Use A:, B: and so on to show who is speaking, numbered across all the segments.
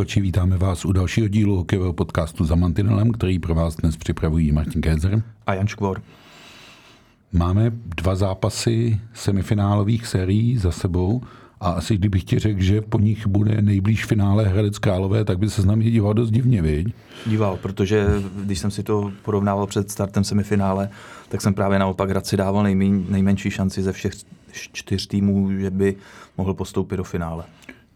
A: Posluchači, vítáme vás u dalšího dílu hokejového podcastu za Mantinelem, který pro vás dnes připravují Martin Kézer
B: a Jan Škvor.
A: Máme dva zápasy semifinálových sérií za sebou a asi kdybych ti řekl, že po nich bude nejblíž finále Hradec Králové, tak by se s námi díval dost divně, viď?
B: Díval, protože když jsem si to porovnával před startem semifinále, tak jsem právě naopak Hradci dával nejmen, nejmenší šanci ze všech čtyř týmů, že by mohl postoupit do finále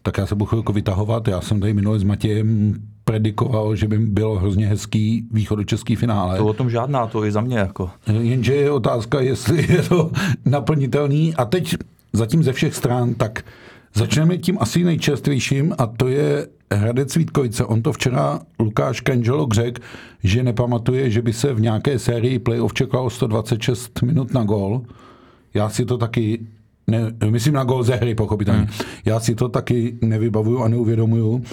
A: tak já se budu chvilku vytahovat. Já jsem tady minule s Matějem predikoval, že by bylo hrozně hezký východočeský finále.
B: To o tom žádná, to i za mě jako.
A: Jenže je otázka, jestli je to naplnitelný. A teď zatím ze všech stran, tak začneme tím asi nejčerstvějším a to je Hradec Vítkovice. On to včera Lukáš Kanželo řekl, že nepamatuje, že by se v nějaké sérii playoff čekalo 126 minut na gol. Já si to taky ne, myslím na gol ze hry, pochopitelně. Hmm. Já si to taky nevybavuju a neuvědomuju,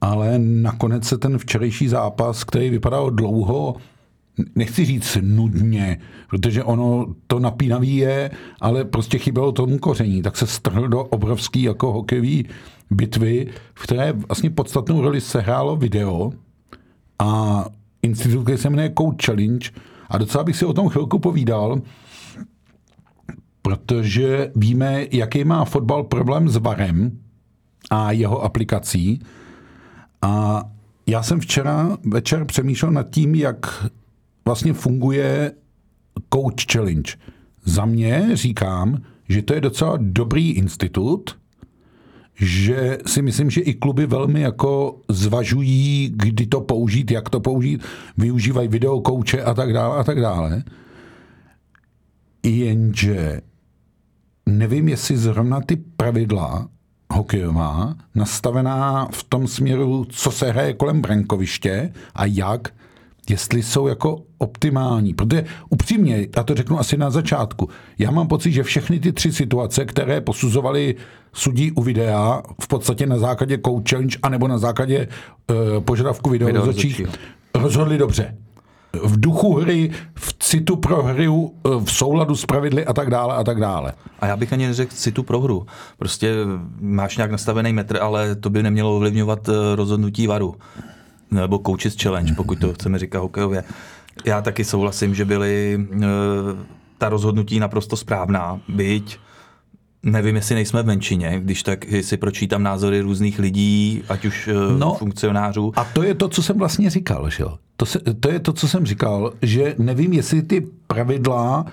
A: ale nakonec se ten včerejší zápas, který vypadal dlouho, nechci říct nudně, protože ono to napínavý je, ale prostě chybělo tomu koření, tak se strhl do obrovský jako hokejový bitvy, v které vlastně podstatnou roli sehrálo video a institut, který se jmenuje Code Challenge a docela bych si o tom chvilku povídal, protože víme, jaký má fotbal problém s VARem a jeho aplikací. A já jsem včera večer přemýšlel nad tím, jak vlastně funguje Coach Challenge. Za mě říkám, že to je docela dobrý institut, že si myslím, že i kluby velmi jako zvažují, kdy to použít, jak to použít, využívají videokouče a tak dále a tak dále. Jenže nevím, jestli zrovna ty pravidla hokejová, nastavená v tom směru, co se hraje kolem brankoviště a jak, jestli jsou jako optimální. Protože upřímně, já to řeknu asi na začátku, já mám pocit, že všechny ty tři situace, které posuzovali sudí u videa, v podstatě na základě coach challenge, anebo na základě uh, požadavku video rozhodli dobře v duchu hry, v citu pro hru, v souladu s pravidly a tak dále a tak dále.
B: A já bych ani neřekl citu pro hru. Prostě máš nějak nastavený metr, ale to by nemělo ovlivňovat eh, rozhodnutí varu. Nebo coaches challenge, pokud to chceme říkat hokejově. Já taky souhlasím, že byly eh, ta rozhodnutí naprosto správná, byť Nevím, jestli nejsme v menšině, když tak si pročítám názory různých lidí, ať už eh, no, funkcionářů.
A: A to je to, co jsem vlastně říkal, že jo? To, se, to je to, co jsem říkal, že nevím, jestli ty pravidla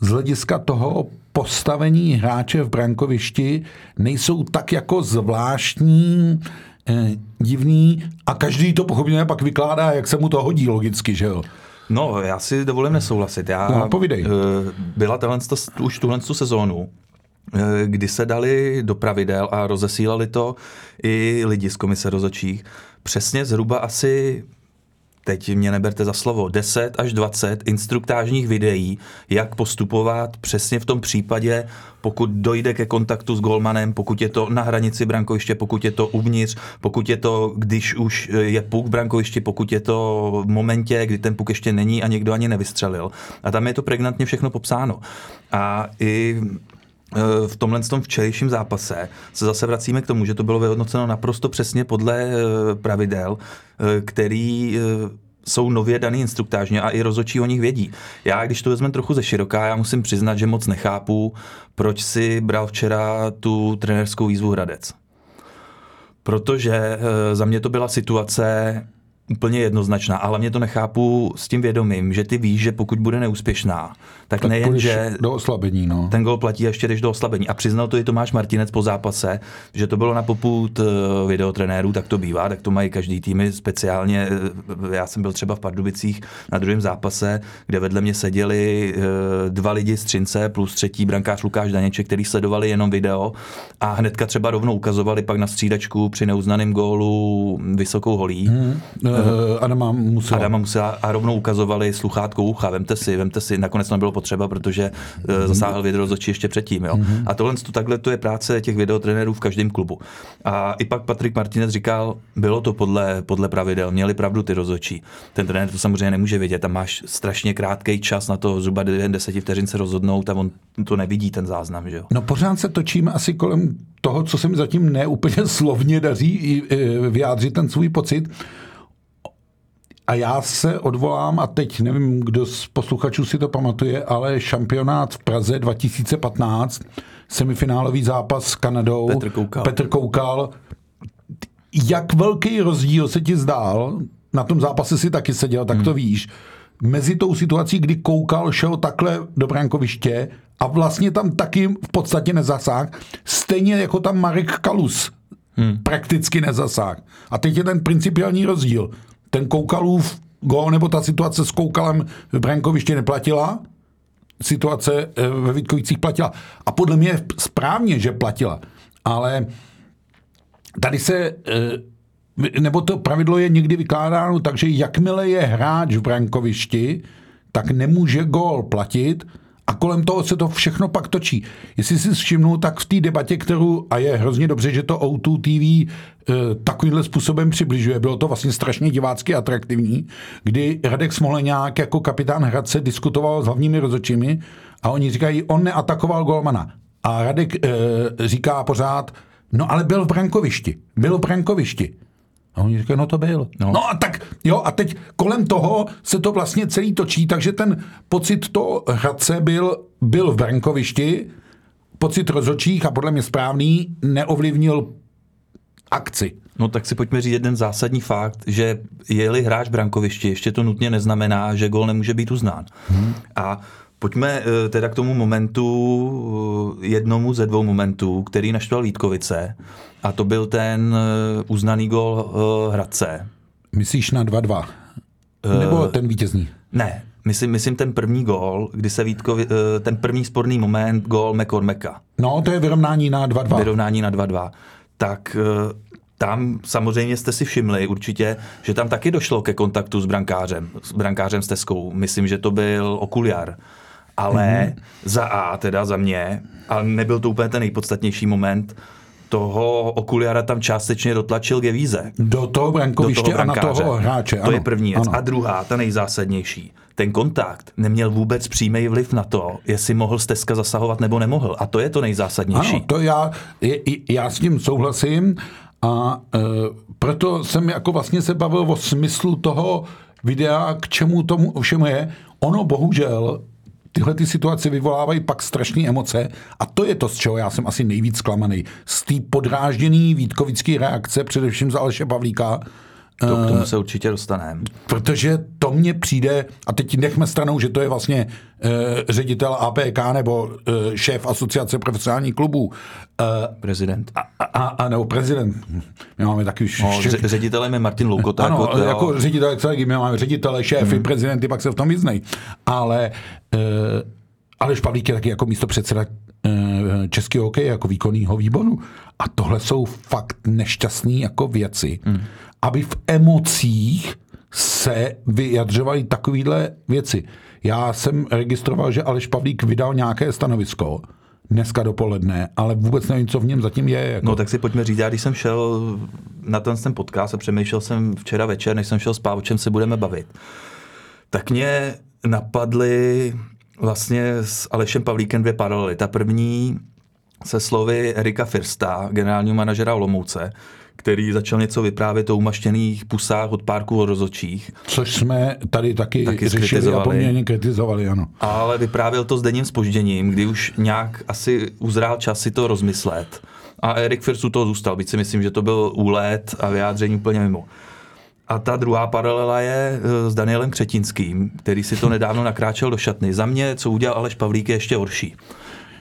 A: z hlediska toho postavení hráče v brankovišti nejsou tak jako zvláštní, eh, divný a každý to pochopně pak vykládá, jak se mu to hodí logicky, že jo?
B: No, já si dovolím nesouhlasit. Já,
A: no, povídej. Eh,
B: byla tahle, už tuhle sezónu, eh, kdy se dali do pravidel a rozesílali to i lidi z komise rozočích. Přesně zhruba asi teď mě neberte za slovo, 10 až 20 instruktážních videí, jak postupovat přesně v tom případě, pokud dojde ke kontaktu s golmanem, pokud je to na hranici brankoviště, pokud je to uvnitř, pokud je to, když už je puk v brankovišti, pokud je to v momentě, kdy ten puk ještě není a někdo ani nevystřelil. A tam je to pregnantně všechno popsáno. A i Eh, v tomhle tom včerejším zápase se zase vracíme k tomu, že to bylo vyhodnoceno naprosto přesně podle eh, pravidel, eh, který jsou nově daný instruktážně a i rozočí o nich vědí. Já, když to vezmeme trochu ze široká, já musím přiznat, že moc nechápu, proč si bral včera tu trenerskou výzvu Hradec. Protože za mě to byla situace, úplně jednoznačná, ale mě to nechápu s tím vědomím, že ty víš, že pokud bude neúspěšná, tak,
A: Tak
B: nejen, že
A: do oslabení, no.
B: ten gol platí ještě jdeš do oslabení. A přiznal to i Tomáš Martinec po zápase, že to bylo na poput eh, videotrenérů, tak to bývá, tak to mají každý týmy speciálně. eh, Já jsem byl třeba v Pardubicích na druhém zápase, kde vedle mě seděli eh, dva lidi z Třince plus třetí brankář Lukáš Daněček, který sledovali jenom video a hnedka třeba rovnou ukazovali pak na střídačku při neuznaném gólu vysokou holí. Hmm.
A: Uh, Adama musela.
B: Adama musela a rovnou ukazovali sluchátko ucha, vemte si, vemte si, nakonec to nebylo potřeba, protože mm-hmm. zasáhl video z očí ještě předtím. Jo. Mm-hmm. A tohle to, takhle to je práce těch videotrenérů v každém klubu. A i pak Patrik Martinez říkal, bylo to podle, podle pravidel, měli pravdu ty rozhodčí. Ten trenér to samozřejmě nemůže vědět, tam máš strašně krátký čas na to, zhruba 10 vteřin se rozhodnout a on to nevidí ten záznam. Že jo.
A: No pořád se točíme asi kolem toho, co se mi zatím neúplně slovně daří i, e, vyjádřit ten svůj pocit. A já se odvolám, a teď nevím, kdo z posluchačů si to pamatuje, ale šampionát v Praze 2015, semifinálový zápas s Kanadou.
B: Petr Koukal.
A: Petr Koukal. Jak velký rozdíl se ti zdál, na tom zápase si taky seděl, tak to víš, mezi tou situací, kdy Koukal šel takhle do brankoviště a vlastně tam taky v podstatě nezasáh, stejně jako tam Marek Kalus hmm. prakticky nezasáh. A teď je ten principiální rozdíl. Ten Koukalův gól nebo ta situace s Koukalem v brankovišti neplatila, situace eh, ve Vítkovicích platila. A podle mě je správně, že platila. Ale tady se, eh, nebo to pravidlo je někdy vykládáno tak, že jakmile je hráč v brankovišti, tak nemůže gól platit a kolem toho se to všechno pak točí. Jestli si všimnu, tak v té debatě, kterou, a je hrozně dobře, že to O2 TV e, takovýmhle způsobem přibližuje, bylo to vlastně strašně divácky atraktivní, kdy Radek Smoleňák jako kapitán Hradce diskutoval s hlavními rozhodčími a oni říkají, on neatakoval golmana. A Radek e, říká pořád, no ale byl v brankovišti, byl v brankovišti. A oni říkají, no to byl. No. no a tak, jo, a teď kolem toho se to vlastně celý točí, takže ten pocit to Hradce byl, byl v brankovišti, pocit rozhodčích a podle mě správný neovlivnil akci.
B: No tak si pojďme říct jeden zásadní fakt, že je-li hráč brankovišti, ještě to nutně neznamená, že gol nemůže být uznán. Hmm. A Pojďme eh, teda k tomu momentu, eh, jednomu ze dvou momentů, který naštval Vítkovice, a to byl ten eh, uznaný gol Hradce.
A: Myslíš na 2-2? Nebo ten vítězný?
B: Ne, myslím, myslím ten první gol, kdy se Vítkovi, ten první sporný moment, gol McCormacka.
A: No, to je vyrovnání na 2-2.
B: Vyrovnání na 2-2. Tak tam samozřejmě jste si všimli určitě, že tam taky došlo ke kontaktu s brankářem, s brankářem s Teskou. Myslím, že to byl Okuliar ale mm-hmm. za A, teda za mě, a nebyl to úplně ten nejpodstatnější moment, toho okuliara tam částečně dotlačil Gevíze.
A: Do toho brankoviště a na toho hráče.
B: To
A: ano,
B: je první věc.
A: Ano.
B: A druhá, ta nejzásadnější. Ten kontakt neměl vůbec přímý vliv na to, jestli mohl Steska zasahovat nebo nemohl. A to je to nejzásadnější.
A: Ano, to já, já s tím souhlasím a e, proto jsem jako vlastně se bavil o smyslu toho videa, k čemu tomu všemu je. Ono bohužel tyhle ty situace vyvolávají pak strašné emoce a to je to, z čeho já jsem asi nejvíc zklamaný. Z té podrážděný Vítkovické reakce, především za Aleše Pavlíka,
B: to k tomu se určitě dostaneme.
A: Protože to mně přijde, a teď nechme stranou, že to je vlastně uh, ředitel APK nebo uh, šéf asociace profesionálních klubů. Uh,
B: prezident.
A: A, a, a nebo prezident. My máme taky...
B: No, štěk... ředitelem je Martin Loukota.
A: Ano,
B: jako,
A: jako ředitel, celý, my máme ředitele, šéfy, hmm. prezidenty, pak se v tom vyznají. Ale uh, Aleš Pavlík je taky jako místo předseda českého hokeje, jako výkonného výboru. A tohle jsou fakt nešťastné jako věci. Hmm aby v emocích se vyjadřovaly takovéhle věci. Já jsem registroval, že Aleš Pavlík vydal nějaké stanovisko dneska dopoledne, ale vůbec nevím, co v něm zatím je. Jako.
B: No tak si pojďme říct, já když jsem šel na ten, ten podcast a přemýšlel jsem včera večer, než jsem šel spát, o čem se budeme bavit, tak mě napadly vlastně s Alešem Pavlíkem dvě paralely. Ta první se slovy Erika Firsta, generálního manažera Olomouce, který začal něco vyprávět o umaštěných pusách od párku o rozočích.
A: Což jsme tady taky, taky řešili a poměrně kritizovali, ano.
B: Ale vyprávěl to s denním spožděním, kdy už nějak asi uzrál čas si to rozmyslet. A Erik Firsu to zůstal, byť si myslím, že to byl úlet a vyjádření úplně mimo. A ta druhá paralela je eh, s Danielem Křetinským, který si to nedávno nakráčel do šatny. Za mě, co udělal Aleš Pavlík, je ještě horší.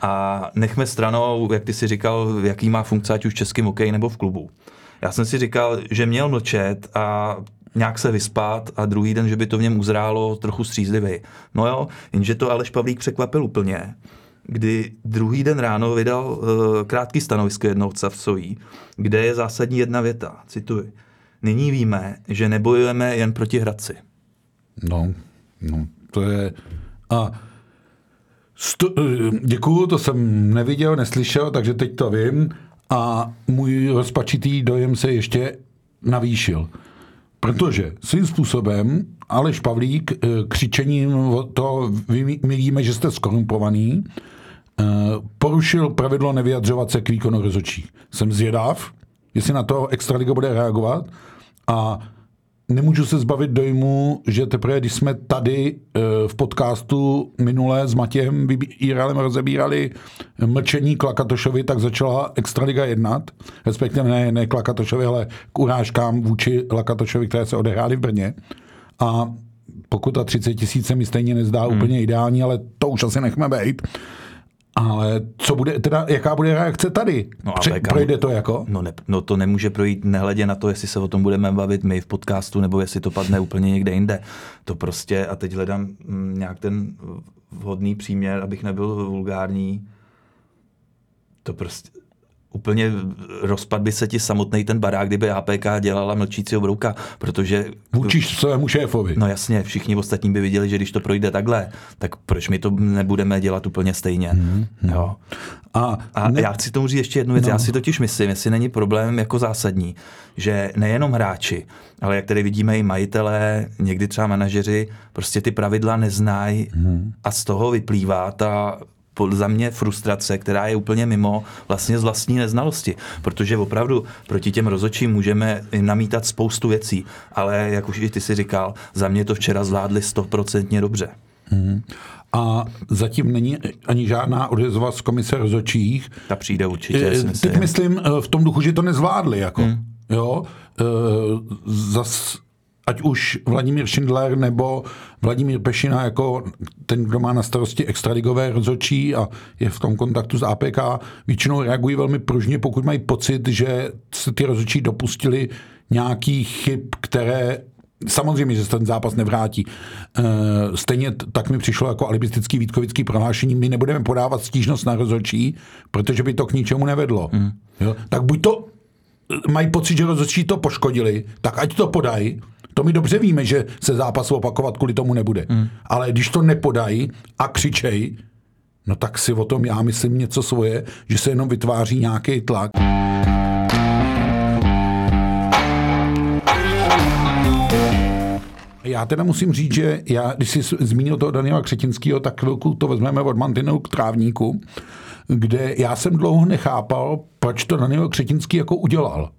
B: A nechme stranou, jak ty si říkal, jaký má funkce, ať už v českým hokej nebo v klubu. Já jsem si říkal, že měl mlčet a nějak se vyspat a druhý den, že by to v něm uzrálo trochu střízlivý. No jo, jenže to Aleš Pavlík překvapil úplně, kdy druhý den ráno vydal uh, krátký stanovisko jednoho Savcojí, kde je zásadní jedna věta, cituji. Nyní víme, že nebojujeme jen proti Hradci.
A: No, no, to je... A sto, děkuju, to jsem neviděl, neslyšel, takže teď to vím. A můj rozpačitý dojem se ještě navýšil. Protože svým způsobem Aleš Pavlík eh, křičením to my víme, že jste skorumpovaný, eh, porušil pravidlo nevyjadřovat se k výkonu rozočí. Jsem zvědav, jestli na to Extraliga bude reagovat a nemůžu se zbavit dojmu, že teprve, když jsme tady eh, v podcastu minule s Matějem Jirálem rozebírali mlčení Klakatošovi, tak začala Extraliga jednat, respektive ne, ne Klakatošovi, ale k urážkám vůči Lakatošovi, které se odehrály v Brně. A pokud ta 30 tisíc se mi stejně nezdá hmm. úplně ideální, ale to už asi nechme být, ale co bude, teda, jaká bude reakce tady?
B: No,
A: Pře-
B: jaká,
A: projde to jako?
B: No, ne, no to nemůže projít nehledě na to, jestli se o tom budeme bavit my v podcastu, nebo jestli to padne úplně někde jinde. To prostě, a teď hledám mm, nějak ten vhodný příměr, abych nebyl vulgární, to prostě, úplně rozpad by se ti samotný ten barák, kdyby APK dělala mlčícího brouka, protože...
A: Vůči svému šéfovi.
B: No jasně, všichni ostatní by viděli, že když to projde takhle, tak proč my to nebudeme dělat úplně stejně. Hmm, jo. A, a ne... já chci tomu říct ještě jednu věc. No. Já si totiž myslím, jestli není problém jako zásadní, že nejenom hráči, ale jak tady vidíme i majitelé, někdy třeba manažeři, prostě ty pravidla neznají hmm. a z toho vyplývá ta za mě frustrace, která je úplně mimo vlastně z vlastní neznalosti, protože opravdu proti těm rozočím můžeme namítat spoustu věcí, ale jak už i ty si říkal, za mě to včera zvládli stoprocentně dobře.
A: Hmm. A zatím není ani žádná odezva z komise rozočích.
B: Ta přijde určitě.
A: E, teď myslím v tom duchu, že to nezvládli. Jako. Hmm. Jo? Zas ať už Vladimír Schindler nebo Vladimír Pešina jako ten, kdo má na starosti extraligové rozhodčí a je v tom kontaktu s APK, většinou reagují velmi pružně, pokud mají pocit, že se ty rozhodčí dopustili nějakých chyb, které Samozřejmě, že se ten zápas nevrátí. E, stejně tak mi přišlo jako alibistický Vítkovický prohlášení, my nebudeme podávat stížnost na rozhodčí, protože by to k ničemu nevedlo. Mm. Jo? Tak buď to mají pocit, že rozhodčí to poškodili, tak ať to podají, to my dobře víme, že se zápas opakovat kvůli tomu nebude. Hmm. Ale když to nepodají a křičej, no tak si o tom já myslím něco svoje, že se jenom vytváří nějaký tlak. Já teda musím říct, že já, když jsi zmínil toho Daniela Křetinského, tak chvilku to vezmeme od Mantinelu k trávníku, kde já jsem dlouho nechápal, proč to Daniel Křetinský jako udělal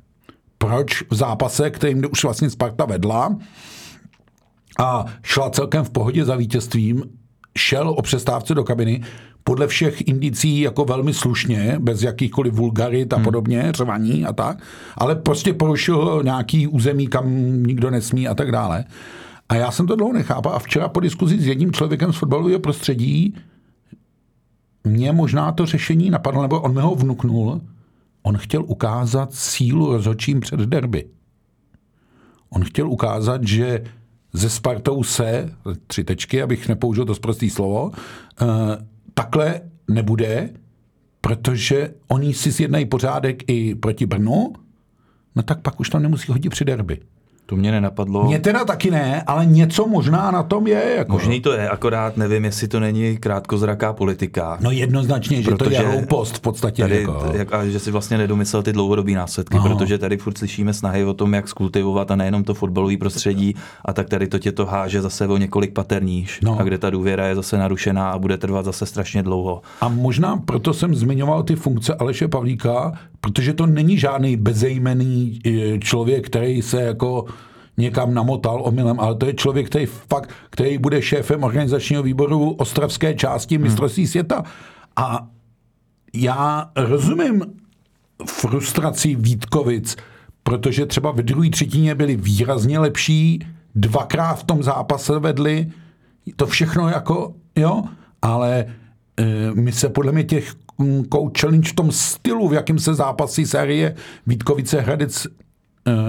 A: proč v zápase, kterým už vlastně Sparta vedla a šla celkem v pohodě za vítězstvím, šel o přestávce do kabiny, podle všech indicí jako velmi slušně, bez jakýchkoliv vulgarit a hmm. podobně, řvaní a tak, ale prostě porušil nějaký území, kam nikdo nesmí a tak dále. A já jsem to dlouho nechápal a včera po diskuzi s jedním člověkem z fotbalového prostředí mě možná to řešení napadlo, nebo on mi ho vnuknul, On chtěl ukázat sílu rozhodčím před derby. On chtěl ukázat, že ze Spartou se, tři tečky, abych nepoužil to zprostý slovo, eh, takhle nebude, protože oni si zjednají pořádek i proti Brnu, no tak pak už tam nemusí hodit při derby.
B: To mě nenapadlo.
A: Mě teda taky ne, ale něco možná na tom je. Jako.
B: Možný to je, akorát nevím, jestli to není krátkozraká politika.
A: No jednoznačně, že to je hloupost v podstatě.
B: Tady,
A: jako.
B: jak, a že si vlastně nedomyslel ty dlouhodobé následky, Aha. protože tady furt slyšíme snahy o tom, jak skultivovat a nejenom to fotbalové prostředí a tak tady to tě to háže zase o několik paterníž no. a kde ta důvěra je zase narušená a bude trvat zase strašně dlouho.
A: A možná proto jsem zmiňoval ty funkce Aleše Pavlíka, protože to není žádný bezejmený eh, člověk, který se jako někam namotal omylem, ale to je člověk, který fakt, který bude šéfem organizačního výboru ostravské části hmm. mistrovství světa. A já rozumím frustraci Vítkovic, protože třeba ve druhé třetině byli výrazně lepší, dvakrát v tom zápase vedli, to všechno jako, jo, ale e, my se podle mě těch coach challenge v tom stylu, v jakém se zápasí série Vítkovice Hradec e,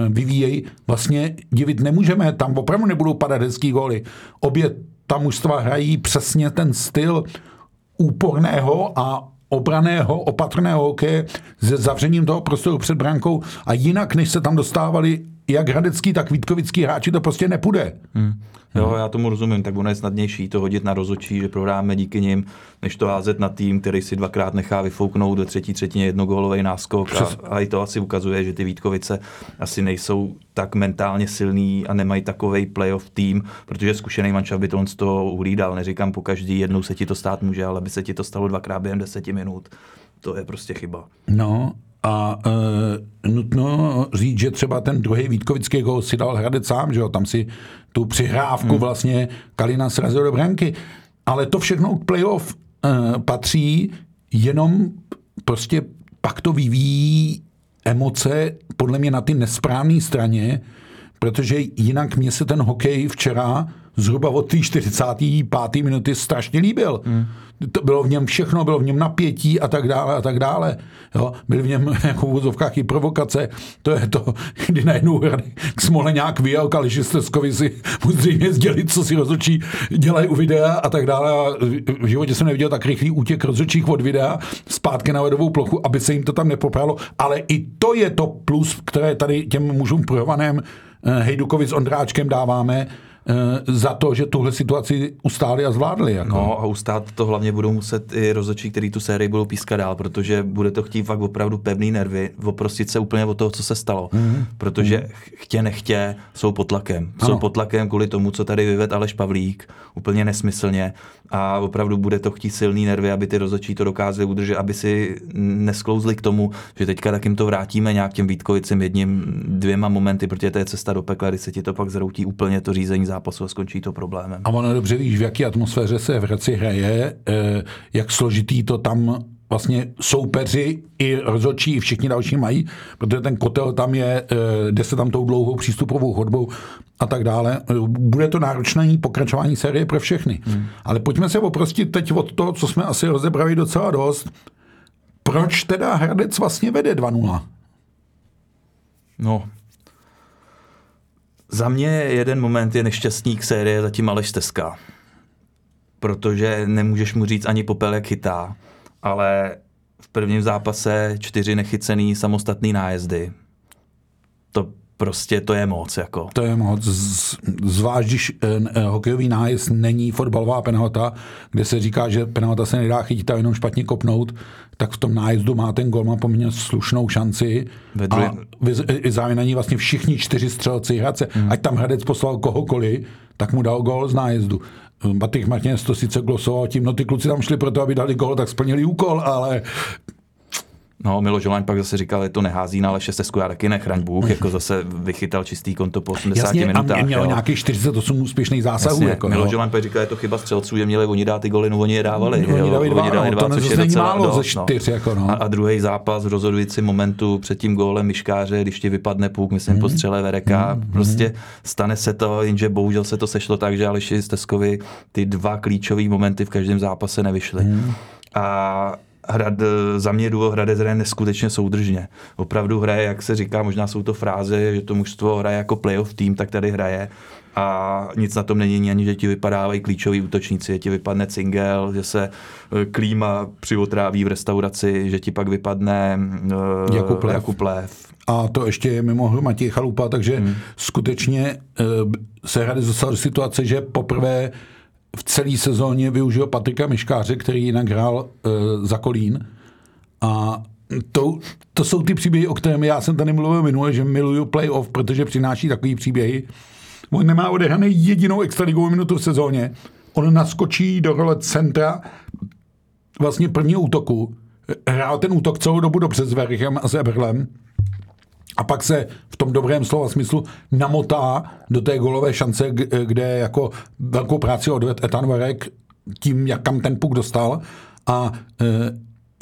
A: vyvíjejí, vlastně divit nemůžeme. Tam opravdu nebudou padat hezký góly. Obě ta mužstva hrají přesně ten styl úporného a obraného, opatrného hokeje se zavřením toho prostoru před brankou a jinak, než se tam dostávali jak hradecký, tak vítkovický hráči, to prostě nepůjde. Hmm.
B: Jo, já tomu rozumím, tak ono je snadnější to hodit na rozočí, že prohráme díky nim, než to házet na tým, který si dvakrát nechá vyfouknout do třetí třetině jednogólový náskok a, a, i to asi ukazuje, že ty Vítkovice asi nejsou tak mentálně silný a nemají takový playoff tým, protože zkušený mančav by to z toho uhlídal. Neříkám po každý, jednou se ti to stát může, ale by se ti to stalo dvakrát během deseti minut. To je prostě chyba.
A: No, a e, nutno říct, že třeba ten druhý Vítkovický gol si dal Hradec sám, že jo? tam si tu přihrávku hmm. vlastně Kalina srazil do branky. Ale to všechno k playoff e, patří, jenom prostě pak to vyvíjí emoce podle mě na ty nesprávné straně, protože jinak mě se ten hokej včera zhruba od té 45. minuty strašně líbil. Hmm to bylo v něm všechno, bylo v něm napětí a tak dále a tak dále. Jo, byly v něm jako v úzovkách i provokace. To je to, kdy najednou k Smole nějak vyjel Kališi Steskovi si mu zřejmě sdělit, co si rozhodčí dělají u videa a tak dále. A v životě jsem neviděl tak rychlý útěk rozhodčích od videa zpátky na ledovou plochu, aby se jim to tam nepopralo. Ale i to je to plus, které tady těm mužům projovaném eh, Hejdukovi s Ondráčkem dáváme, za to, že tuhle situaci ustáli a zvládli. Jako.
B: No a ustát to hlavně budou muset i rozhodčí, který tu sérii budou pískat dál, protože bude to chtít fakt opravdu pevný nervy, oprostit se úplně od toho, co se stalo. Mm-hmm. Protože mm-hmm. chtě nechtě jsou pod tlakem. Ano. Jsou pod tlakem kvůli tomu, co tady vyvedl Aleš Pavlík, úplně nesmyslně a opravdu bude to chtít silný nervy, aby ty rozhodčí to dokázali udržet, aby si nesklouzli k tomu, že teďka tak jim to vrátíme nějak těm Vítkovicím jedním, dvěma momenty, protože to je cesta do pekla, kdy se ti to pak zroutí úplně to řízení zápasu a skončí to problémem.
A: A ono dobře víš, v jaké atmosféře se v Hradci hraje, eh, jak složitý to tam vlastně soupeři i rozhodčí, i všichni další mají, protože ten kotel tam je, eh, jde se tam tou dlouhou přístupovou chodbou a tak dále. Bude to náročné pokračování série pro všechny. Hmm. Ale pojďme se oprostit teď od toho, co jsme asi rozebrali docela dost. Proč teda Hradec vlastně vede 2-0?
B: No, za mě jeden moment je nešťastník série zatím Aleš Steska. Protože nemůžeš mu říct ani popel, jak chytá. Ale v prvním zápase čtyři nechycený samostatný nájezdy. To prostě to je moc. Jako.
A: To je moc. Zvlášť, když eh, hokejový nájezd není fotbalová penalta, kde se říká, že penalta se nedá chytit a jenom špatně kopnout, tak v tom nájezdu má ten gol má poměrně slušnou šanci. Vedli. A zároveň na ní vlastně všichni čtyři střelci Hradce. Hmm. Ať tam Hradec poslal kohokoliv, tak mu dal gol z nájezdu. Patrik Martinez to sice glosoval tím, no ty kluci tam šli proto, aby dali gol, tak splnili úkol, ale
B: No, Milo Žolaň pak zase říkal, že to nehází na Leše Stesku, já taky nechraň Bůh, jako zase vychytal čistý konto po 80 Jasně, minutách.
A: A měl nějakých 48 úspěšných zásahů. Jasně,
B: jako, Milo Žolaň pak říkal, je to chyba střelců, že měli oni dát ty goly, no oni je dávali.
A: No, oni, dali dva, oni dali no, dva, to což je docela málo dost, ze no. čtyř, no. jako, no.
B: A, a druhý zápas v rozhodujícím momentu před tím gólem Miškáře, když ti vypadne půk, myslím, mm. po střele Vereka, mm. prostě stane se to, jenže bohužel se to sešlo tak, že Aleši Steskovi ty dva klíčové momenty v každém zápase nevyšly. Mm. A Hrad, za mě Duo Hradec hraje neskutečně soudržně. Opravdu hraje, jak se říká, možná jsou to fráze, že to mužstvo hraje jako playoff tým, tak tady hraje a nic na tom není ani, že ti vypadávají klíčoví útočníci, že ti vypadne Cingel, že se e, klíma přiotráví v restauraci, že ti pak vypadne uh, Jakub Lev. Jakub Lev.
A: A to ještě je mimo Matěj Chalupa, takže hmm. skutečně uh, se Hradec dostal do situace, že poprvé v celé sezóně využil Patrika Miškáře, který jinak hrál uh, za Kolín. A to, to jsou ty příběhy, o kterém já jsem tady mluvil minule, že miluju playoff, protože přináší takový příběhy. On nemá odehraný jedinou extraligovou minutu v sezóně. On naskočí do role centra vlastně prvního útoku. Hrál ten útok celou dobu dobře s Verichem a s Eberlem a pak se v tom dobrém slova smyslu namotá do té golové šance, kde jako velkou práci odved Etan Varek tím, jak kam ten puk dostal. A e,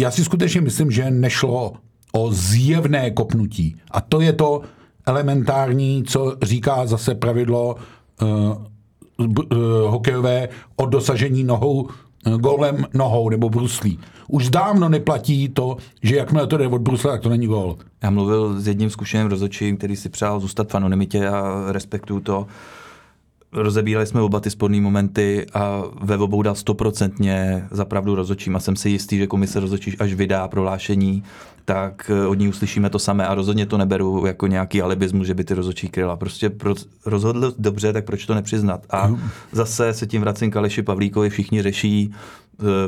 A: já si skutečně myslím, že nešlo o zjevné kopnutí. A to je to, elementární, co říká zase pravidlo uh, uh, hokejové o dosažení nohou, uh, golem nohou nebo bruslí. Už dávno neplatí to, že jakmile to jde od brusle, tak to není gol.
B: Já mluvil s jedním zkušeným rozhodčím, který si přál zůstat v anonymitě a respektuju to. Rozebírali jsme oba ty sporné momenty a ve obou dal stoprocentně za pravdu rozhodčím. A jsem si jistý, že komise rozhodčí až vydá prohlášení, tak od ní uslyšíme to samé. A rozhodně to neberu jako nějaký alibismus, že by ty rozhodčí kryla. Prostě pro, rozhodl dobře, tak proč to nepřiznat? A zase se tím vracím k Aleši Pavlíkovi, všichni řeší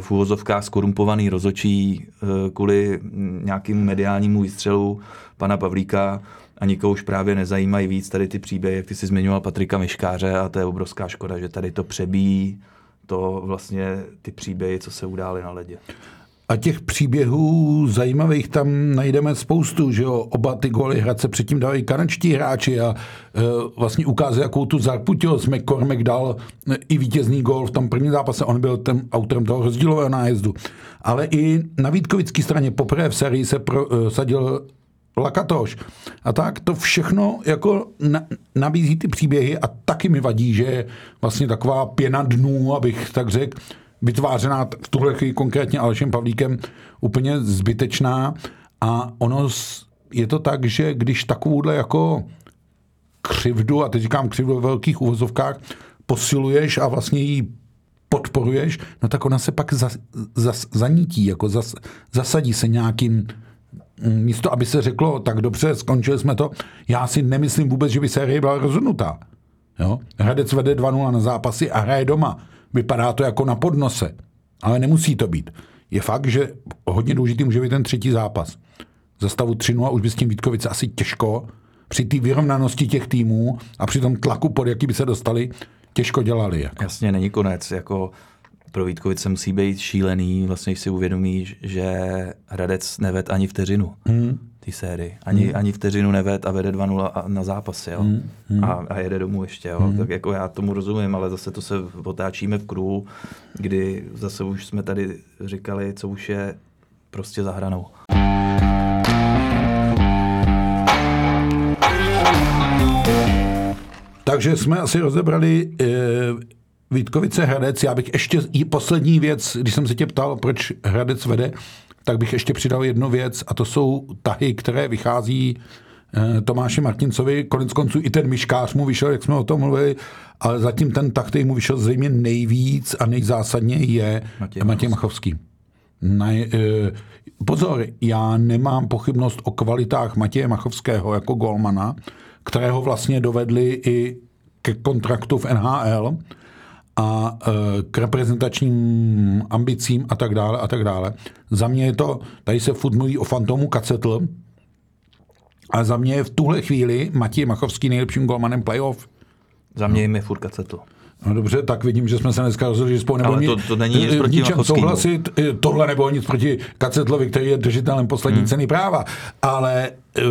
B: v úvozovkách skorumpovaný rozočí kvůli nějakému mediálnímu výstřelu pana Pavlíka a nikoho už právě nezajímají víc tady ty příběhy, jak ty si zmiňoval Patrika Miškáře a to je obrovská škoda, že tady to přebíjí to vlastně ty příběhy, co se udály na ledě.
A: A těch příběhů zajímavých tam najdeme spoustu, že jo, oba ty góly Hradce předtím dali kanadští hráči a e, vlastně ukázali, jakou tu zarputilost McCormack dal e, i vítězný gól v tom prvním zápase, on byl ten autorem toho rozdílového nájezdu. Ale i na Vítkovické straně poprvé v sérii se prosadil e, Lakatoš. A tak to všechno jako na, nabízí ty příběhy a taky mi vadí, že je vlastně taková pěna dnů, abych tak řekl, vytvářená v tuhle chvíli konkrétně Alešem Pavlíkem úplně zbytečná a ono je to tak, že když takovouhle jako křivdu, a teď říkám křivdu ve velkých uvozovkách, posiluješ a vlastně ji podporuješ, no tak ona se pak zas, zas, zanítí, jako zas, zasadí se nějakým místo, aby se řeklo, tak dobře, skončili jsme to. Já si nemyslím vůbec, že by série byla rozhodnutá. Jo? Hradec vede 2-0 na zápasy a hraje doma. Vypadá to jako na podnose, ale nemusí to být. Je fakt, že hodně důležitý může být ten třetí zápas. Za stavu 3 už by s tím Vítkovice asi těžko, při té vyrovnanosti těch týmů a při tom tlaku, pod jaký by se dostali, těžko dělali. Jako.
B: Jasně, není konec. Jako pro Vítkovice musí být šílený, vlastně si uvědomí, že Hradec neved ani vteřinu. Hmm té sérii. Ani, hmm. ani vteřinu neved a vede 2-0 na zápas, jo. Hmm. Hmm. A, a jede domů ještě, jo. Hmm. Tak jako já tomu rozumím, ale zase to se otáčíme v kruhu, kdy zase už jsme tady říkali, co už je prostě za hranou.
A: Takže jsme asi rozebrali e, Vítkovice Hradec. Já bych ještě poslední věc, když jsem se tě ptal, proč Hradec vede, tak bych ještě přidal jednu věc a to jsou tahy, které vychází eh, Tomáši Martincovi, konec konců i ten myškář mu vyšel, jak jsme o tom mluvili, ale zatím ten tah, který mu vyšel zřejmě nejvíc a nejzásadně je Matěj, Matěj Machovský. Na, eh, pozor, já nemám pochybnost o kvalitách Matěje Machovského jako golmana, kterého vlastně dovedli i ke kontraktu v NHL, a e, k reprezentačním ambicím a tak dále a tak dále. Za mě je to, tady se furt mluví o fantomu Kacetl, a za mě je v tuhle chvíli Matěj Machovský nejlepším golmanem playoff.
B: Za mě je furt Kacetl.
A: No dobře, tak vidím, že jsme se dneska rozhodli, že spolu nebo
B: Ale to, to není nic proti ničem
A: souhlasit. Tohle nebo nic proti Kacetlovi, který je držitelem poslední hmm. ceny práva. Ale uh,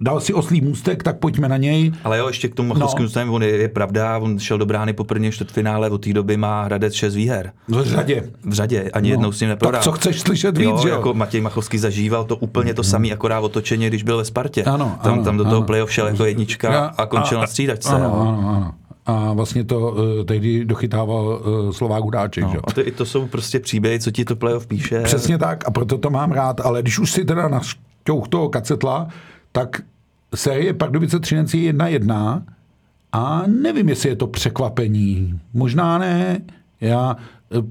A: dal si oslý můstek, tak pojďme na něj.
B: Ale jo, ještě k tomu Machovskému no. on je, je, pravda, on šel do brány po první čtvrtfinále, od té doby má Hradec 6 výher.
A: V řadě.
B: V řadě, ani no. jednou s ním neprohrál.
A: Tak co chceš slyšet víc,
B: jo,
A: že jo?
B: jako Matěj Machovský zažíval to úplně to samé, akorát otočeně, když byl ve Spartě.
A: Ano,
B: tam,
A: ano,
B: tam do toho
A: ano.
B: playoff šel jako jednička a, a končil a, na střídačce.
A: Ano, ano, ano. A vlastně to uh, tehdy dochytával uh, Slovák Hudáček. No,
B: a to, to jsou prostě příběhy, co ti to playoff píše.
A: Přesně tak a proto to mám rád, ale když už si teda na toho kacetla, tak série Pardubice Třinec je 1-1 a nevím, jestli je to překvapení. Možná ne. Já e,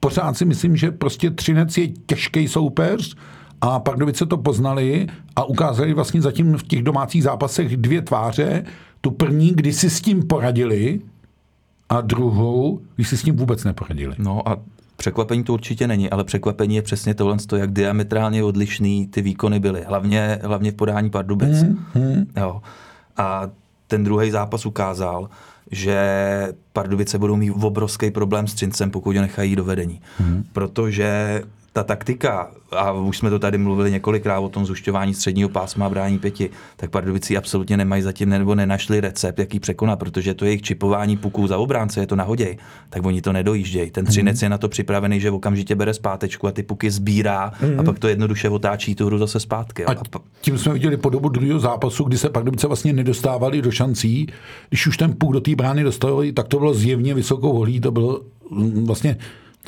A: pořád si myslím, že prostě Třinec je těžký soupeř a Pardubice to poznali a ukázali vlastně zatím v těch domácích zápasech dvě tváře. Tu první, kdy si s tím poradili a druhou, když si s tím vůbec neporadili.
B: No a Překvapení to určitě není, ale překvapení je přesně tohle, jak diametrálně odlišný ty výkony byly. Hlavně, hlavně v podání Pardubic. Hmm, hmm. Jo. A ten druhý zápas ukázal, že Pardubice budou mít obrovský problém s Třincem, pokud ho nechají do vedení. Hmm. Protože ta taktika, a už jsme to tady mluvili několikrát o tom zušťování středního pásma a brání pěti, tak Pardubici absolutně nemají zatím nebo nenašli recept, jaký překonat, protože to jejich čipování puků za obránce, je to nahoděj, tak oni to nedojíždějí. Ten třinec mm. je na to připravený, že okamžitě bere zpátečku a ty puky sbírá mm. a pak to jednoduše otáčí tu hru zase zpátky.
A: A tím jsme viděli podobu druhého zápasu, kdy se Pardubice vlastně nedostávali do šancí. Když už ten puk do té brány dostali, tak to bylo zjevně vysokou holí, to bylo mm, vlastně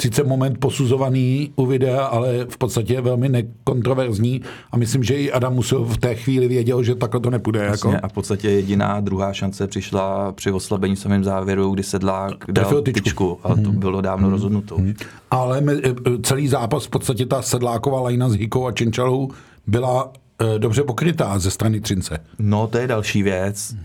A: sice moment posuzovaný u videa, ale v podstatě je velmi nekontroverzní a myslím, že i Adam Musil v té chvíli věděl, že takhle to nepůjde. Jasně,
B: jako. A v podstatě jediná druhá šance přišla při oslabení v samém závěru, kdy sedlák dal tyčku. tyčku a to hmm. bylo dávno hmm. rozhodnuto. Hmm.
A: Ale e, celý zápas v podstatě ta sedláková lajna s Hikou a Čenčalou byla e, dobře pokrytá ze strany Třince.
B: No, to je další věc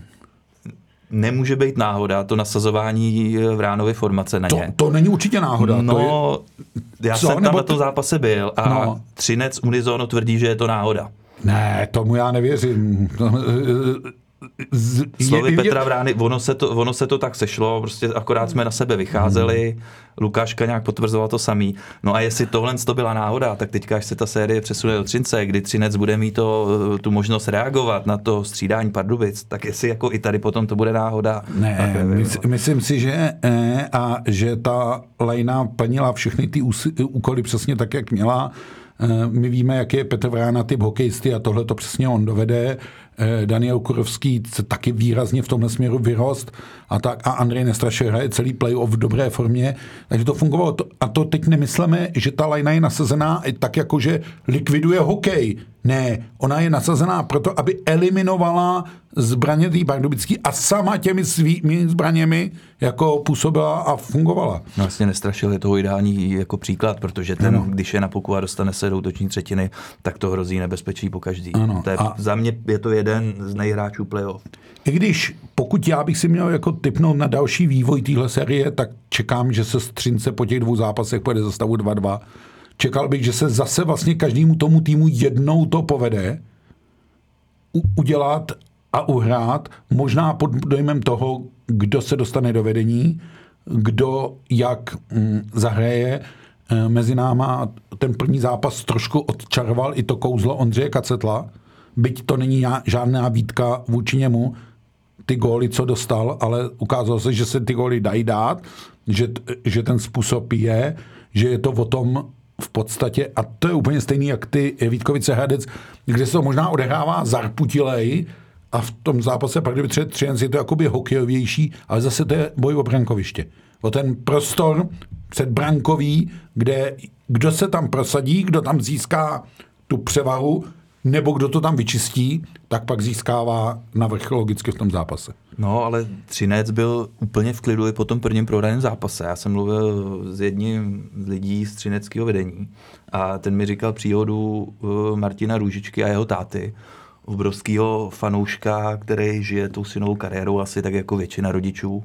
B: nemůže být náhoda to nasazování v Ránově formace na
A: ně. To, to není určitě náhoda.
B: No,
A: to
B: je... já Co? jsem tam Nebo na tom zápase byl a no. Třinec Unizono tvrdí, že je to náhoda.
A: Ne, tomu já nevěřím.
B: Z, Slovy je, Petra Vrány, ono se, to, ono se to tak sešlo, prostě akorát jsme na sebe vycházeli, hmm. Lukáška nějak potvrzoval to samý. No a jestli tohle to byla náhoda, tak teďka, až se ta série přesune do Třince, kdy Třinec bude mít to, tu možnost reagovat na to střídání Pardubic, tak jestli jako i tady potom to bude náhoda.
A: Ne, mys, no. myslím si, že ne a že ta Lejna plnila všechny ty úkoly přesně tak, jak měla. Eh, my víme, jak je Petr Vrána typ hokejisty a tohle to přesně on dovede. Eh, Daniel Kurovský taky výrazně v tomhle směru vyrost a, tak, a Andrej Nestraše hraje celý playoff v dobré formě, takže to fungovalo. A to teď nemyslíme, že ta lajna je nasazená tak jako, že likviduje hokej. Ne, ona je nasazená proto, aby eliminovala zbraně tý pardubický a sama těmi svými zbraněmi jako působila a fungovala.
B: No vlastně nestrašil je toho ideální jako příklad, protože ten, ano. když je na puku a dostane se do útoční třetiny, tak to hrozí nebezpečí po každý. Ano. To je, a... Za mě je to jeden z nejhráčů playoff.
A: I když pokud já bych si měl jako typnout na další vývoj téhle série, tak čekám, že se Střince po těch dvou zápasech pojede za stavu 2-2. Čekal bych, že se zase vlastně každému tomu týmu jednou to povede udělat a uhrát, možná pod dojmem toho, kdo se dostane do vedení, kdo jak mm, zahraje e, mezi náma. Ten první zápas trošku odčaroval i to kouzlo Ondřeje Kacetla, byť to není žádná výtka vůči němu, ty góly, co dostal, ale ukázalo se, že se ty góly dají dát, že, že ten způsob je, že je to o tom v podstatě, a to je úplně stejný, jak ty Vítkovice Hradec, kde se to možná odehrává zarputilej, a v tom zápase pak, kdyby třeba je to jakoby hokejovější, ale zase to je boj o brankoviště. O ten prostor předbrankový, kde kdo se tam prosadí, kdo tam získá tu převahu, nebo kdo to tam vyčistí, tak pak získává navrch logicky v tom zápase.
B: No, ale Třinec byl úplně v klidu i po tom prvním prohraném zápase. Já jsem mluvil s jedním z lidí z třineckého vedení a ten mi říkal příhodu uh, Martina Růžičky a jeho táty, obrovského fanouška, který žije tou synovou kariérou asi tak jako většina rodičů.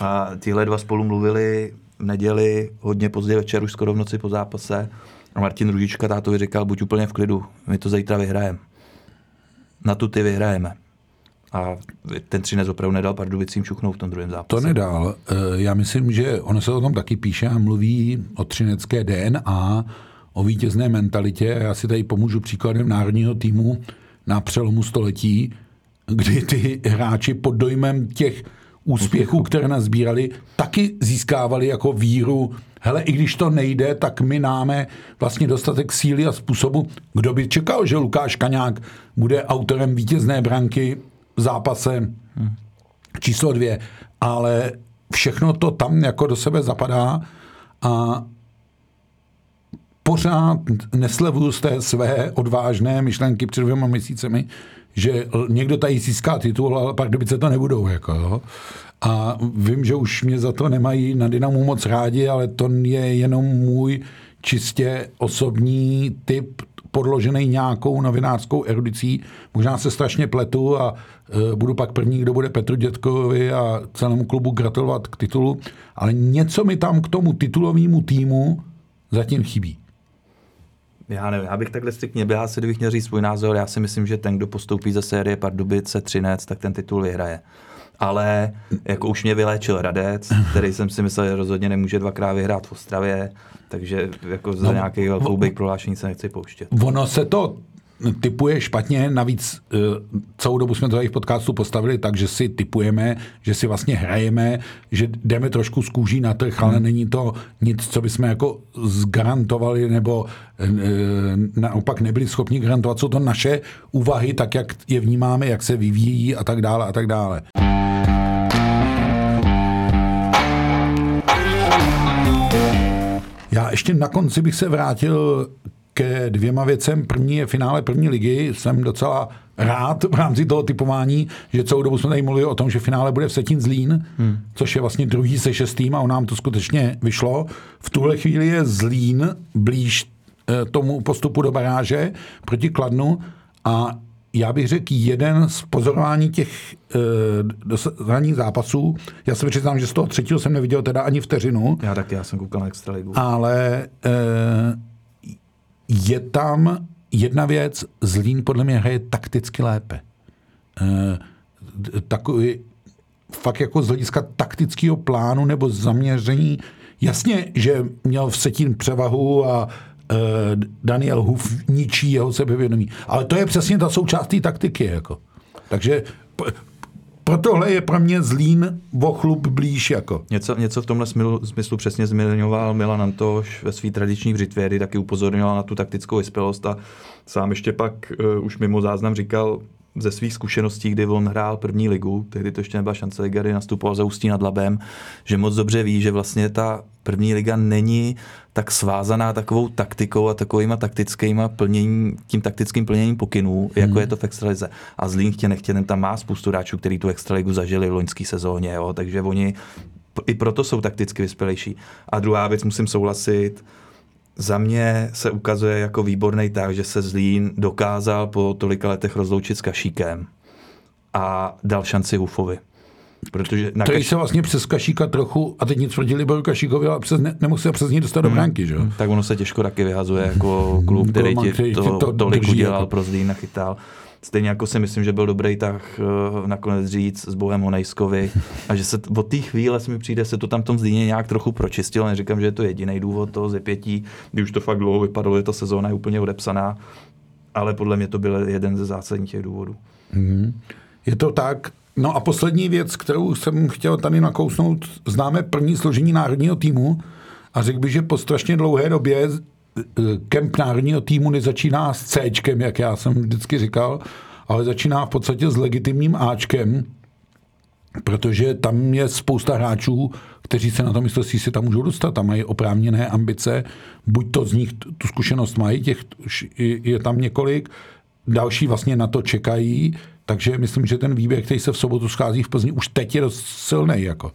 B: A tihle dva spolu mluvili v neděli, hodně pozdě večer, už skoro v noci po zápase a Martin Ružička tátovi říkal, buď úplně v klidu, my to zítra vyhrajeme. Na tu ty vyhrajeme. A ten Třinec opravdu nedal Pardubicím čuchnout v tom druhém zápase.
A: To nedal. Eh, já myslím, že ono se o tom taky píše a mluví o třinecké DNA, o vítězné mentalitě. Já si tady pomůžu příkladem národního týmu na přelomu století, kdy ty hráči pod dojmem těch úspěchů, které nás sbírali, taky získávali jako víru. Hele, i když to nejde, tak my máme vlastně dostatek síly a způsobu. Kdo by čekal, že Lukáš Kaňák bude autorem vítězné branky v zápase? Číslo dvě, ale všechno to tam jako do sebe zapadá a pořád neslevuju z té své odvážné myšlenky před dvěma měsícemi, že někdo tady získá titul, ale pak kdyby se to nebudou. Jako, jo. A vím, že už mě za to nemají na Dynamu moc rádi, ale to je jenom můj čistě osobní typ podložený nějakou novinářskou erudicí. Možná se strašně pletu a e, budu pak první, kdo bude Petru Dětkovi a celému klubu gratulovat k titulu, ale něco mi tam k tomu titulovému týmu zatím chybí.
B: Já nevím, já bych takhle striktně byl, já si kdybych měl říct svůj názor, já si myslím, že ten, kdo postoupí ze série Pardubice 13, tak ten titul vyhraje. Ale jako už mě vyléčil Radec, který jsem si myslel, že rozhodně nemůže dvakrát vyhrát v Ostravě, takže jako za
A: No,
B: nějaký velkou big prohlášení se nechci pouštět.
A: Ono se to typuje špatně, navíc eh, celou dobu jsme to tady v podcastu postavili tak, že si typujeme, že si vlastně hrajeme, že jdeme trošku z kůží na trh, ale není to nic, co bychom jako zgarantovali nebo eh, naopak nebyli schopni garantovat. Jsou to naše úvahy, tak jak je vnímáme, jak se vyvíjí a tak dále a tak dále. Já ještě na konci bych se vrátil ke dvěma věcem. První je finále první ligy. Jsem docela rád v rámci toho typování, že celou dobu jsme tady mluvili o tom, že finále bude v Setin Zlín, hmm. což je vlastně druhý se šestým a on nám to skutečně vyšlo. V tuhle chvíli je Zlín blíž eh, tomu postupu do baráže proti Kladnu a já bych řekl jeden z pozorování těch e, zápasů. Já se přiznám, že z toho třetího jsem neviděl teda ani vteřinu.
B: Já taky, já jsem koukal na Extraligu.
A: Ale e, je tam jedna věc, Zlín podle mě hraje takticky lépe. E, takový, fakt jako z hlediska taktického plánu nebo zaměření, jasně, že měl v setin převahu a e, Daniel Huf ničí jeho sebevědomí. Ale to je přesně ta součást té taktiky. Jako. Takže p- pro tohle je pro mě Zlín o chlup blíž. Jako.
B: Něco, něco v tomhle smyslu, smyslu přesně zmiňoval Milan Antoš ve své tradiční břitvě, kdy taky upozorňoval na tu taktickou vyspělost a sám ještě pak uh, už mimo záznam říkal ze svých zkušeností, kdy on hrál první ligu, tehdy to ještě nebyla šance liga, kdy nastupoval za Ústí nad Labem, že moc dobře ví, že vlastně ta první liga není tak svázaná takovou taktikou a takovýma taktickýma plněním, tím taktickým plněním pokynů, jako hmm. je to v extralize. A Zlín chtě nechtě, tam má spoustu hráčů, kteří tu extraligu zažili v loňské sezóně, jo, takže oni i proto jsou takticky vyspělejší. A druhá věc, musím souhlasit, za mě se ukazuje jako výborný tak, že se Zlín dokázal po tolika letech rozloučit s Kašíkem a dal šanci Hufovi. Protože
A: na Který kaš... se vlastně přes Kašíka trochu, a teď nic proti Liboru Kašíkovi, ale přes, ne, nemohl se přes něj dostat do bránky, že jo?
B: Tak ono se těžko taky vyhazuje jako klub, který ti to, to tolik udělal jako... pro Zlín, nachytal. Stejně jako si myslím, že byl dobrý tak uh, nakonec říct s Bohem Honejskovi a že se od té chvíle mi přijde, se to tam v tom Zlíně nějak trochu pročistilo. Neříkám, že je to jediný důvod toho zepětí, kdy už to fakt dlouho vypadalo, že ta sezóna je úplně odepsaná, ale podle mě to byl jeden ze zásadních těch důvodů.
A: Mm-hmm. Je to tak, No a poslední věc, kterou jsem chtěl tady nakousnout, známe první složení národního týmu a řekl bych, že po strašně dlouhé době kemp národního týmu nezačíná s C, jak já jsem vždycky říkal, ale začíná v podstatě s legitimním Ačkem, protože tam je spousta hráčů, kteří se na to mistrovství si tam můžou dostat a mají oprávněné ambice, buď to z nich tu zkušenost mají, těch je tam několik, další vlastně na to čekají, takže myslím, že ten výběr, který se v sobotu schází v Plzni, už teď je dost silný. Jako.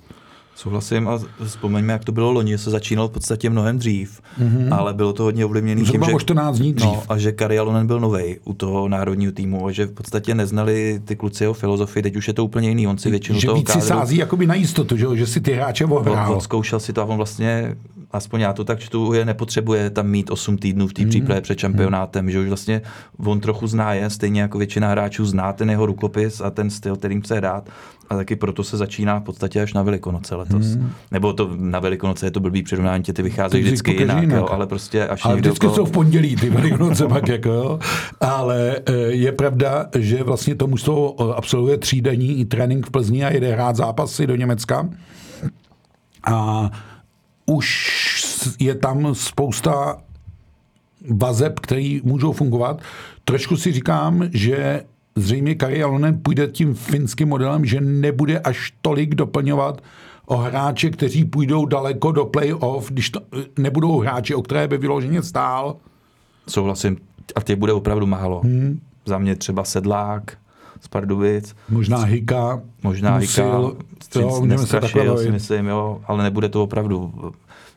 B: Souhlasím a vzpomeňme, jak to bylo loni, se začínalo v podstatě mnohem dřív, mm-hmm. ale bylo to hodně ovlivněné tím, že,
A: o 14 dní dřív. No,
B: a že Kari Alonen byl novej u toho národního týmu a že v podstatě neznali ty kluci jeho filozofii, teď už je to úplně jiný, on si většinu
A: že
B: toho
A: víc
B: kádru,
A: si sází jakoby na jistotu, že, že si ty hráče ohrál.
B: On, zkoušel si to a on vlastně aspoň já to tak čtu, je nepotřebuje tam mít 8 týdnů v té mm. přípravě před šampionátem, mm. že už vlastně on trochu zná je, stejně jako většina hráčů zná ten jeho rukopis a ten styl, kterým chce hrát. A taky proto se začíná v podstatě až na Velikonoce letos. Mm. Nebo to na Velikonoce je to blbý přirovnání, ty vycházejí vždycky jinak, jinak. Jo, ale prostě až
A: ale vždycky jsou v pondělí ty Velikonoce pak jako, jo. Ale je pravda, že vlastně to mužstvo absolvuje třídenní trénink v Plzni a jede hrát zápasy do Německa. A už je tam spousta vazeb, který můžou fungovat. Trošku si říkám, že zřejmě Kari Alonen půjde tím finským modelem, že nebude až tolik doplňovat o hráče, kteří půjdou daleko do playoff, když to nebudou hráči, o které by vyloženě stál.
B: Souhlasím. A těch bude opravdu málo. Hmm. Za mě třeba Sedlák, z Pardubic.
A: Možná Hika.
B: Možná Hika. Nestrašil, si myslím, jo, ale nebude to opravdu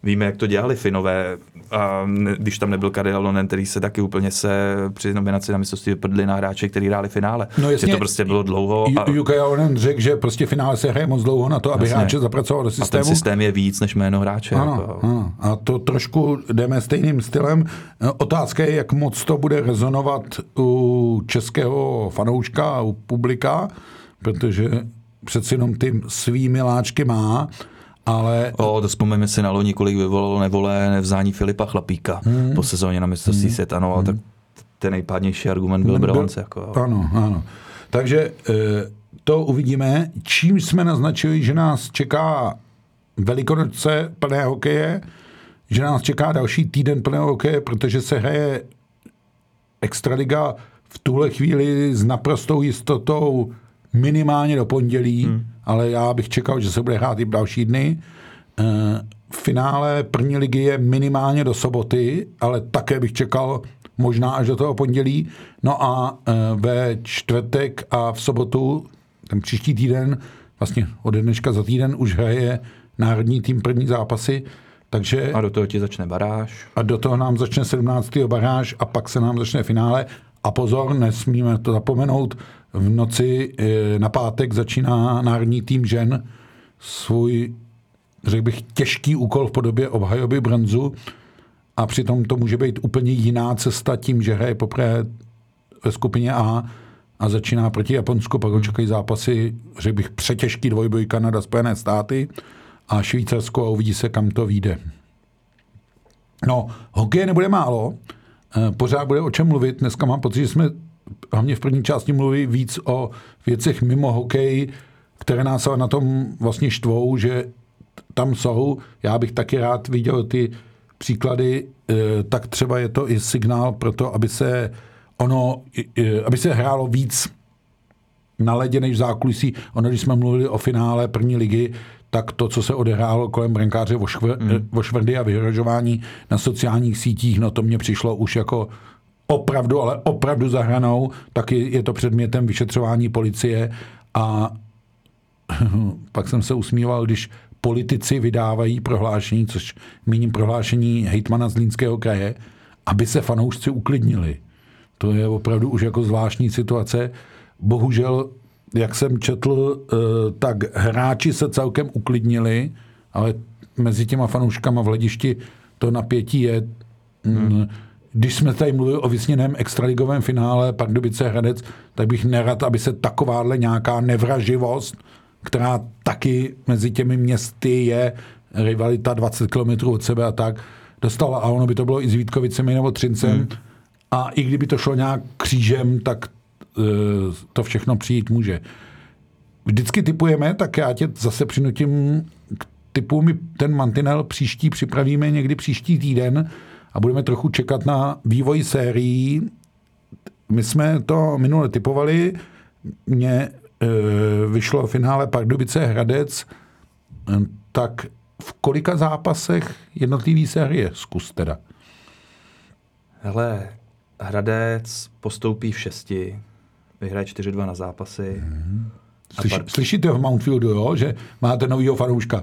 B: Víme, jak to dělali Finové, a když tam nebyl Karel Lonen, který se taky úplně se při nominaci na mistrovství vyprdli na hráče, který hráli finále. No jasně, že to prostě bylo dlouho.
A: A... Juka Lonen řekl, že prostě finále se hraje moc dlouho na to, aby jasně. hráče zapracoval do systému.
B: A ten systém je víc než jméno hráče.
A: Ano, jako. ano. A to trošku jdeme stejným stylem. Otázka je, jak moc to bude rezonovat u českého fanouška, u publika, protože přeci jenom ty svý miláčky má, ale...
B: O, to vzpomeňme si na loni, kolik vyvolalo nevole nevzání Filipa Chlapíka hmm. po sezóně na mistrovství hmm. světa, no, hmm. tak ten nejpádnější argument byl bronze. Jako,
A: ano, ano. Takže eh, to uvidíme. Čím jsme naznačili, že nás čeká velikonoce plné hokeje, že nás čeká další týden plného hokeje, protože se hraje Extraliga v tuhle chvíli s naprostou jistotou minimálně do pondělí, hmm. ale já bych čekal, že se bude hrát i v další dny. Eh, v finále první ligy je minimálně do soboty, ale také bych čekal možná až do toho pondělí. No a eh, ve čtvrtek a v sobotu, ten příští týden, vlastně od dneška za týden už hraje národní tým první zápasy, takže...
B: A do toho ti začne baráž.
A: A do toho nám začne 17. baráž a pak se nám začne finále. A pozor, nesmíme to zapomenout, v noci eh, na pátek začíná národní tým žen svůj, řekl bych, těžký úkol v podobě obhajoby bronzu a přitom to může být úplně jiná cesta tím, že hraje poprvé ve skupině A a začíná proti Japonsku, pak očekají zápasy, řekl bych, přetěžký dvojboj Kanada, Spojené státy a Švýcarsko a uvidí se, kam to vyjde. No, hokej nebude málo, eh, pořád bude o čem mluvit. Dneska mám pocit, že jsme hlavně v první části mluví víc o věcech mimo hokej, které nás ale na tom vlastně štvou, že tam jsou. Já bych taky rád viděl ty příklady, eh, tak třeba je to i signál pro to, aby se ono, aby se hrálo víc na ledě než v zákulisí. Ono, když jsme mluvili o finále první ligy, tak to, co se odehrálo kolem brankáře o švrdy a vyhrožování na sociálních sítích, no to mně přišlo už jako opravdu, ale opravdu zahranou, taky je to předmětem vyšetřování policie a pak jsem se usmíval, když politici vydávají prohlášení, což míním prohlášení hejtmana z Línského kraje, aby se fanoušci uklidnili. To je opravdu už jako zvláštní situace. Bohužel, jak jsem četl, eh, tak hráči se celkem uklidnili, ale mezi těma fanouškama v hledišti to napětí je. Mm, hmm. Když jsme tady mluvili o vysněném extraligovém finále Pardubice Hradec, tak bych nerad, aby se takováhle nějaká nevraživost, která taky mezi těmi městy je rivalita 20 km od sebe a tak, dostala. A ono by to bylo i s Vítkovicemi nebo Třincem. Hmm. A i kdyby to šlo nějak křížem, tak e, to všechno přijít může. Vždycky typujeme, tak já tě zase přinutím k typu, my ten mantinel příští připravíme někdy příští týden, a budeme trochu čekat na vývoj sérií. My jsme to minule typovali, mně e, vyšlo v finále Pardubice Hradec, tak v kolika zápasech jednotlivý série? Zkus teda.
B: Hele, Hradec postoupí v šesti, vyhraje 4-2 na zápasy. Mm-hmm.
A: Slyš, par... Slyšíte v Mountfieldu, jo, že máte novýho fanouška.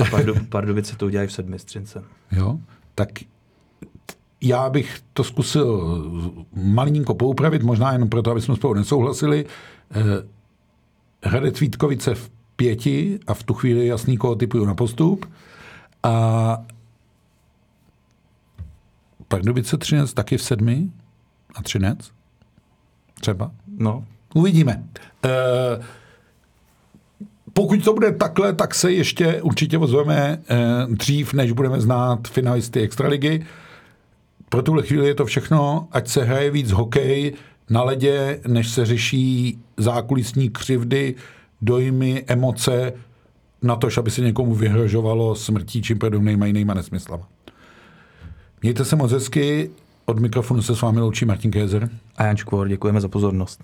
B: A Pardu, Pardubice to udělají v sedmi s
A: Jo, tak já bych to zkusil malinko poupravit, možná jenom proto, aby jsme spolu nesouhlasili. Eh, Hradec Vítkovice v pěti a v tu chvíli jasný, koho typuju na postup. A Pardubice Třinec taky v sedmi a Třinec? Třeba?
B: No.
A: Uvidíme. E, pokud to bude takhle, tak se ještě určitě ozveme e, dřív, než budeme znát finalisty Extraligy. Pro tuhle chvíli je to všechno, ať se hraje víc hokej na ledě, než se řeší zákulisní křivdy, dojmy, emoce, na to, aby se někomu vyhrožovalo smrtí či podobnýma jinýma nesmyslama. Mějte se moc hezky, od mikrofonu se s vámi loučí Martin Kézer.
B: A Jan Čkvor, děkujeme za pozornost.